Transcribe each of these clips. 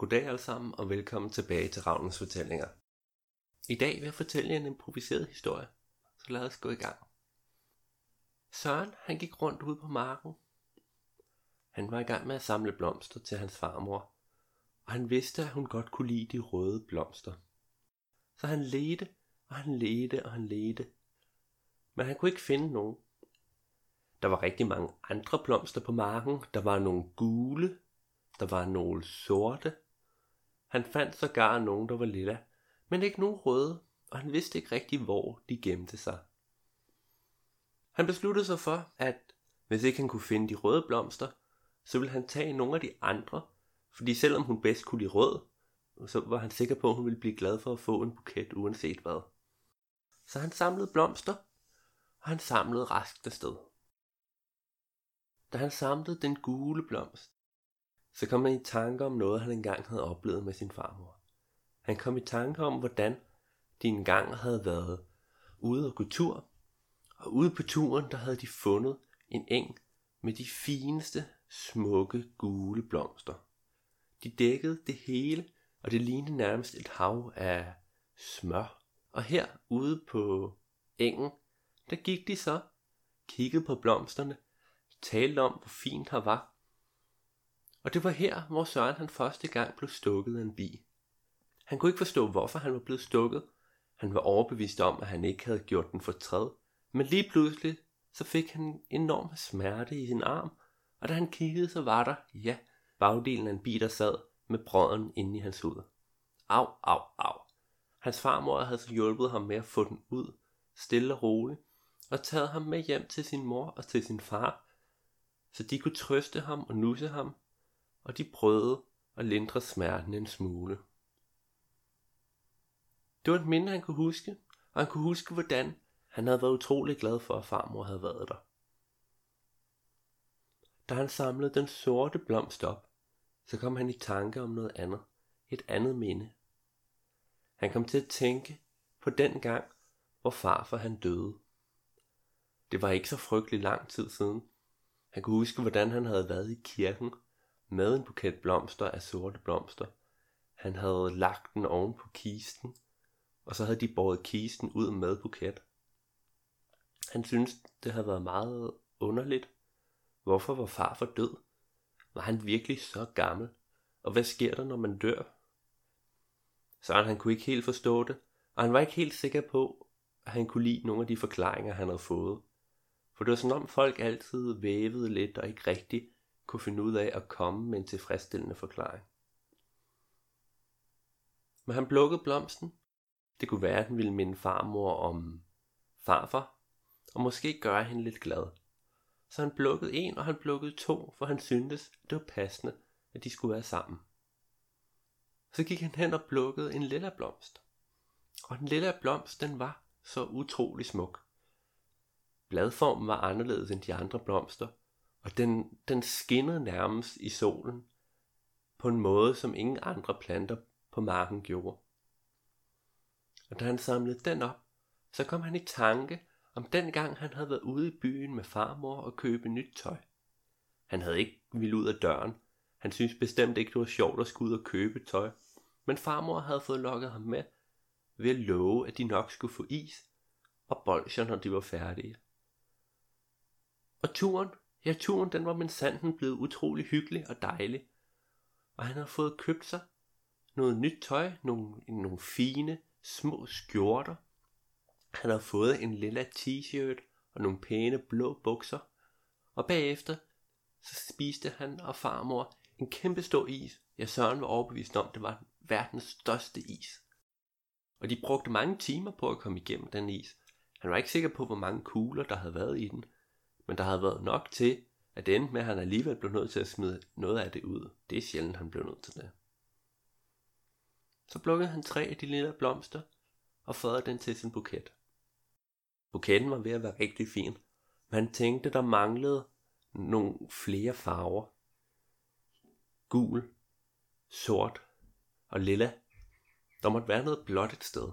Goddag alle sammen, og velkommen tilbage til Ravnens Fortællinger. I dag vil jeg fortælle en improviseret historie, så lad os gå i gang. Søren, han gik rundt ude på marken. Han var i gang med at samle blomster til hans farmor, og han vidste, at hun godt kunne lide de røde blomster. Så han ledte, og han ledte, og han ledte. Men han kunne ikke finde nogen. Der var rigtig mange andre blomster på marken. Der var nogle gule, der var nogle sorte. Han fandt sågar nogen, der var lilla, men ikke nogen røde, og han vidste ikke rigtig, hvor de gemte sig. Han besluttede sig for, at hvis ikke han kunne finde de røde blomster, så ville han tage nogle af de andre, fordi selvom hun bedst kunne lide rød, så var han sikker på, at hun ville blive glad for at få en buket uanset hvad. Så han samlede blomster, og han samlede raskt afsted. Da han samlede den gule blomst, så kom han i tanke om noget, han engang havde oplevet med sin farmor. Han kom i tanke om, hvordan de engang havde været ude og gå tur, og ude på turen, der havde de fundet en eng med de fineste, smukke, gule blomster. De dækkede det hele, og det lignede nærmest et hav af smør. Og her ude på engen, der gik de så, kiggede på blomsterne, talte om, hvor fint her var. Og det var her, hvor Søren han første gang blev stukket af en bi. Han kunne ikke forstå, hvorfor han var blevet stukket. Han var overbevist om, at han ikke havde gjort den fortræd. Men lige pludselig, så fik han en enorm smerte i sin arm. Og da han kiggede, så var der, ja, bagdelen af en bi, der sad med brøden inde i hans hud. Au, au, au. Hans farmor havde så hjulpet ham med at få den ud, stille og roligt, og taget ham med hjem til sin mor og til sin far, så de kunne trøste ham og nusse ham, og de prøvede at lindre smerten en smule. Det var et minde, han kunne huske, og han kunne huske, hvordan han havde været utrolig glad for, at farmor havde været der. Da han samlede den sorte blomst op, så kom han i tanke om noget andet, et andet minde. Han kom til at tænke på den gang, hvor farfar han døde. Det var ikke så frygtelig lang tid siden. Han kunne huske, hvordan han havde været i kirken med en buket blomster af sorte blomster. Han havde lagt den oven på kisten, og så havde de båret kisten ud med buket. Han syntes, det havde været meget underligt. Hvorfor var far for død? Var han virkelig så gammel? Og hvad sker der, når man dør? Så han kunne ikke helt forstå det, og han var ikke helt sikker på, at han kunne lide nogle af de forklaringer, han havde fået. For det var som om folk altid vævede lidt og ikke rigtigt kunne finde ud af at komme med en tilfredsstillende forklaring. Men han plukkede blomsten. Det kunne være, at den ville minde farmor om farfar, og måske gøre hende lidt glad. Så han plukkede en, og han plukkede to, for han syntes, det var passende, at de skulle være sammen. Så gik han hen og plukkede en lilla blomst. Og den lilla blomst, den var så utrolig smuk. Bladformen var anderledes end de andre blomster, og den, den skinnede nærmest i solen på en måde, som ingen andre planter på marken gjorde. Og da han samlede den op, så kom han i tanke om den gang han havde været ude i byen med farmor og købe nyt tøj. Han havde ikke ville ud af døren. Han syntes bestemt ikke, det var sjovt at skulle ud og købe tøj. Men farmor havde fået lokket ham med ved at love, at de nok skulle få is og bolcher, når de var færdige. Og turen, ja turen, den var med sanden blevet utrolig hyggelig og dejlig. Og han havde fået købt sig noget nyt tøj, nogle, nogle fine, små skjorter. Han havde fået en lilla t-shirt og nogle pæne blå bukser. Og bagefter, så spiste han og farmor en kæmpe stor is. Ja, Søren var overbevist om, det var verdens største is. Og de brugte mange timer på at komme igennem den is. Han var ikke sikker på, hvor mange kugler der havde været i den, men der havde været nok til, at det endte med, at han alligevel blev nødt til at smide noget af det ud. Det er sjældent, han blev nødt til det. Så plukkede han tre af de lille blomster og fodrede den til sin buket. Buketten var ved at være rigtig fin, men han tænkte, der manglede nogle flere farver. Gul, sort og lilla. Der måtte være noget blåt et sted.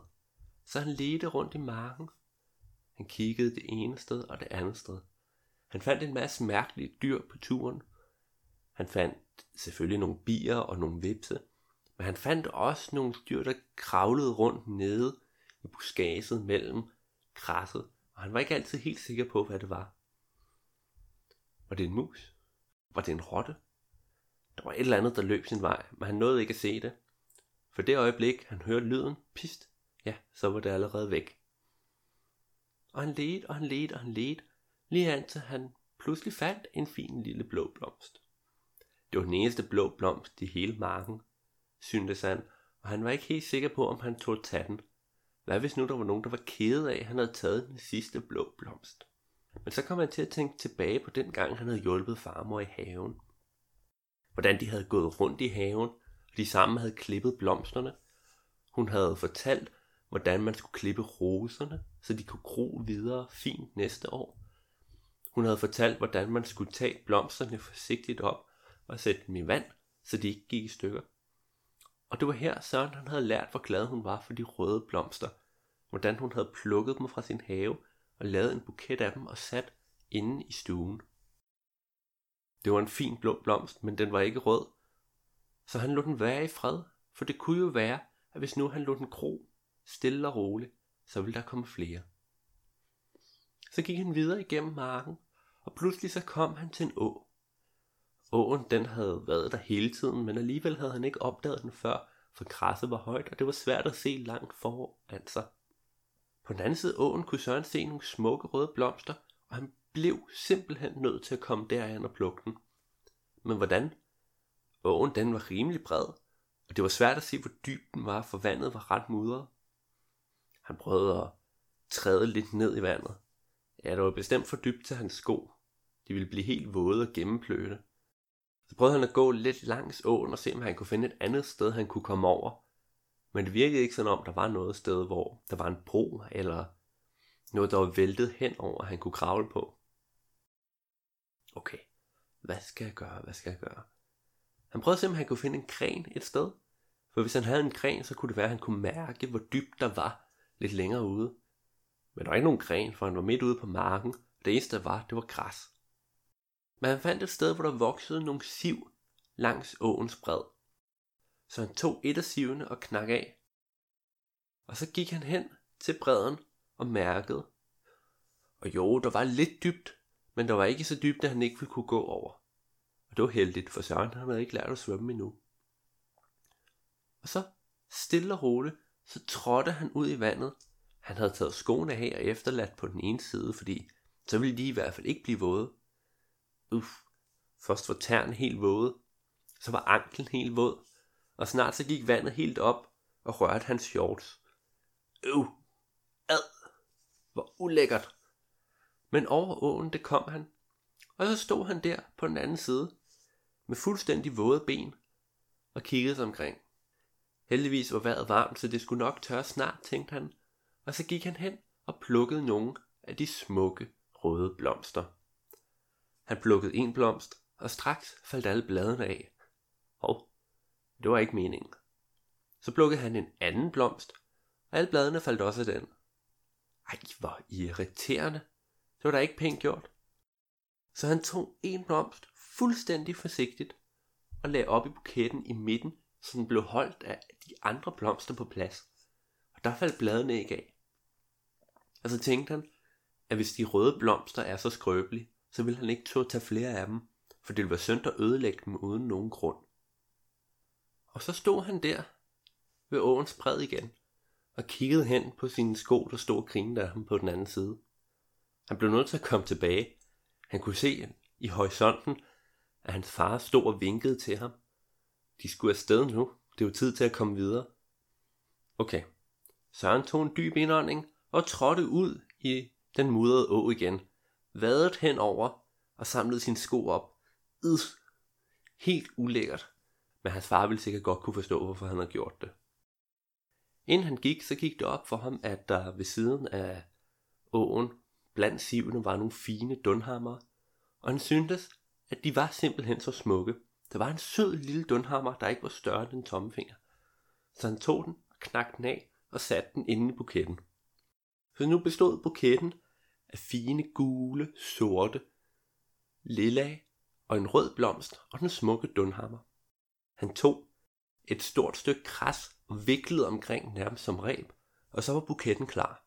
Så han ledte rundt i marken. Han kiggede det ene sted og det andet sted. Han fandt en masse mærkelige dyr på turen. Han fandt selvfølgelig nogle bier og nogle vipse. Men han fandt også nogle dyr, der kravlede rundt nede i buskaget mellem græsset, og han var ikke altid helt sikker på, hvad det var. Var det en mus? Var det en rotte? Der var et eller andet, der løb sin vej, men han nåede ikke at se det. For det øjeblik, han hørte lyden, pist, ja, så var det allerede væk. Og han ledte, og han ledte, og han ledte, lige indtil han pludselig fandt en fin lille blå blomst. Det var den eneste blå blomst i hele marken, syntes han, og han var ikke helt sikker på, om han tog tage den. Hvad hvis nu der var nogen, der var kede af, at han havde taget den sidste blå blomst? Men så kom han til at tænke tilbage på den gang, han havde hjulpet farmor i haven. Hvordan de havde gået rundt i haven, og de sammen havde klippet blomsterne. Hun havde fortalt, hvordan man skulle klippe roserne, så de kunne gro videre fint næste år. Hun havde fortalt, hvordan man skulle tage blomsterne forsigtigt op og sætte dem i vand, så de ikke gik i stykker. Og det var her Søren han havde lært, hvor glad hun var for de røde blomster. Hvordan hun havde plukket dem fra sin have og lavet en buket af dem og sat inde i stuen. Det var en fin blå blomst, men den var ikke rød. Så han lod den være i fred, for det kunne jo være, at hvis nu han lod den gro, stille og roligt, så ville der komme flere. Så gik han videre igennem marken, og pludselig så kom han til en å. Åen den havde været der hele tiden, men alligevel havde han ikke opdaget den før, for græsset var højt, og det var svært at se langt foran sig. På den anden side af åen kunne Søren se nogle smukke røde blomster, og han blev simpelthen nødt til at komme derhen og plukke den. Men hvordan? Åen den var rimelig bred, og det var svært at se, hvor dyb den var, for vandet var ret mudret. Han prøvede at træde lidt ned i vandet. Ja, det var bestemt for dybt til hans sko. De ville blive helt våde og gennempløte. Så prøvede han at gå lidt langs åen og se, om han kunne finde et andet sted, han kunne komme over. Men det virkede ikke sådan om, der var noget sted, hvor der var en bro, eller noget, der var væltet hen over, han kunne kravle på. Okay, hvad skal jeg gøre, hvad skal jeg gøre? Han prøvede simpelthen, at han kunne finde en gren et sted. For hvis han havde en gren, så kunne det være, at han kunne mærke, hvor dybt der var lidt længere ude. Men der var ikke nogen gren, for han var midt ude på marken. Og Det eneste der var, det var græs. Men fandt et sted, hvor der voksede nogle siv langs åens bred. Så han tog et af sivene og knak af. Og så gik han hen til bredden og mærkede. Og jo, der var lidt dybt, men der var ikke så dybt, at han ikke ville kunne gå over. Og det var heldigt, for Søren han havde ikke lært at svømme endnu. Og så, stille og roligt, så trådte han ud i vandet. Han havde taget skoene af og efterladt på den ene side, fordi så ville de i hvert fald ikke blive våde. Uff, først var tæerne helt våde, så var anklen helt våd, og snart så gik vandet helt op og rørte hans shorts. Øv, ad, hvor ulækkert. Men over åen det kom han, og så stod han der på den anden side, med fuldstændig våde ben, og kiggede sig omkring. Heldigvis var vejret varmt, så det skulle nok tørre snart, tænkte han, og så gik han hen og plukkede nogle af de smukke røde blomster. Han plukkede en blomst, og straks faldt alle bladene af. Og det var ikke meningen. Så plukkede han en anden blomst, og alle bladene faldt også af den. Ej, hvor irriterende. Det var da ikke pænt gjort. Så han tog en blomst fuldstændig forsigtigt og lagde op i buketten i midten, så den blev holdt af de andre blomster på plads. Og der faldt bladene ikke af. Og så tænkte han, at hvis de røde blomster er så skrøbelige, så ville han ikke turde tage flere af dem, for det ville være synd at ødelægge dem uden nogen grund. Og så stod han der ved åens bred igen, og kiggede hen på sine sko, der stod og grinede af ham på den anden side. Han blev nødt til at komme tilbage. Han kunne se i horisonten, at hans far stod og vinkede til ham. De skulle afsted nu. Det var tid til at komme videre. Okay. Søren tog en dyb indånding og trådte ud i den mudrede å igen. Vadet henover og samlede sine sko op. Id. Helt ulækkert. Men hans far ville sikkert godt kunne forstå, hvorfor han havde gjort det. Inden han gik, så gik det op for ham, at der ved siden af åen, blandt sivene, var nogle fine dunhammer, og han syntes, at de var simpelthen så smukke. Der var en sød lille dunhammer, der ikke var større end en tommefinger. Så han tog den og knakte den af og satte den inde i buketten. Så nu bestod buketten af fine gule, sorte, lilla og en rød blomst og den smukke dunhammer. Han tog et stort stykke græs viklet omkring nærmest som reb, og så var buketten klar.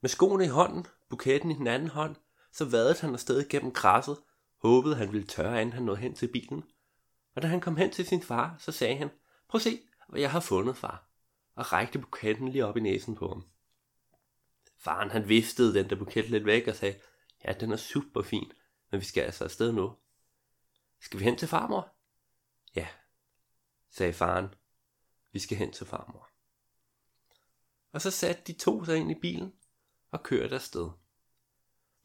Med skoene i hånden, buketten i den anden hånd, så vadede han afsted gennem græsset, håbede han ville tørre, inden han nåede hen til bilen. Og da han kom hen til sin far, så sagde han, prøv at se, hvad jeg har fundet, far, og rækte buketten lige op i næsen på ham. Faren han viftede den der buket lidt væk og sagde, ja, den er super fin, men vi skal altså afsted nu. Skal vi hen til farmor? Ja, sagde faren. Vi skal hen til farmor. Og så satte de to sig ind i bilen og kørte afsted.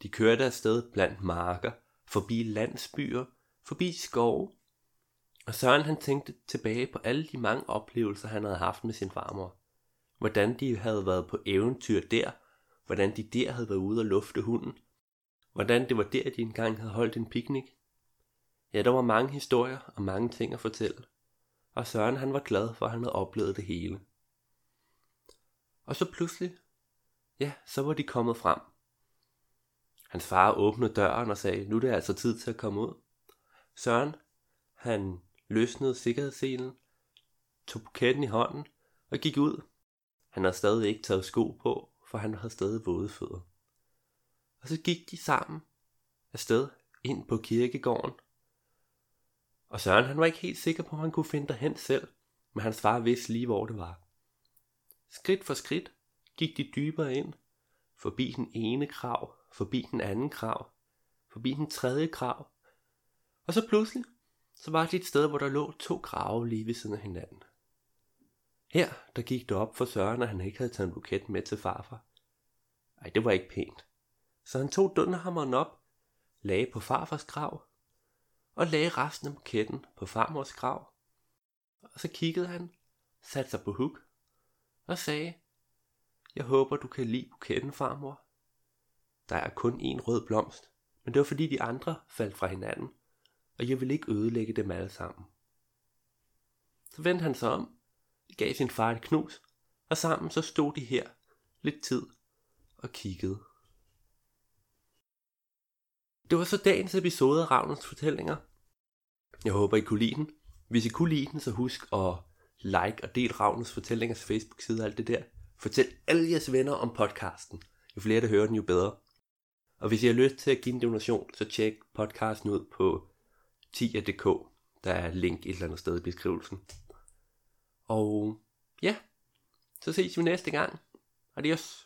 De kørte afsted blandt marker, forbi landsbyer, forbi skove. Og Søren han tænkte tilbage på alle de mange oplevelser, han havde haft med sin farmor. Hvordan de havde været på eventyr der, hvordan de der havde været ude og lufte hunden, hvordan det var der, de engang havde holdt en picnic. Ja, der var mange historier og mange ting at fortælle. Og Søren han var glad for, at han havde oplevet det hele. Og så pludselig, ja, så var de kommet frem. Hans far åbnede døren og sagde, nu er det altså tid til at komme ud. Søren, han løsnede sikkerhedsselen, tog buketten i hånden og gik ud. Han havde stadig ikke taget sko på, for han havde stadig våde fødder. Og så gik de sammen afsted ind på kirkegården. Og Søren han var ikke helt sikker på, om han kunne finde derhen selv, men hans far vidste lige, hvor det var. Skridt for skridt gik de dybere ind, forbi den ene krav, forbi den anden krav, forbi den tredje krav. Og så pludselig, så var det et sted, hvor der lå to grave lige ved siden af hinanden. Her, der gik det op for Søren, at han ikke havde taget en buket med til farfar. Ej, det var ikke pænt. Så han tog dunderhammeren op, lagde på farfars grav, og lagde resten af buketten på farmors grav. Og så kiggede han, satte sig på huk, og sagde, Jeg håber, du kan lide buketten, farmor. Der er kun én rød blomst, men det var fordi de andre faldt fra hinanden, og jeg vil ikke ødelægge dem alle sammen. Så vendte han sig om, gav sin far et knus, og sammen så stod de her lidt tid og kiggede. Det var så dagens episode af Ravnens Fortællinger. Jeg håber, I kunne lide den. Hvis I kunne lide den, så husk at like og del Ravnens Fortællingers Facebook-side og alt det der. Fortæl alle jeres venner om podcasten. Jo flere der hører den, jo bedre. Og hvis I har lyst til at give en donation, så tjek podcasten ud på tia.dk. Der er link et eller andet sted i beskrivelsen. Og ja, så ses vi næste gang. Adios.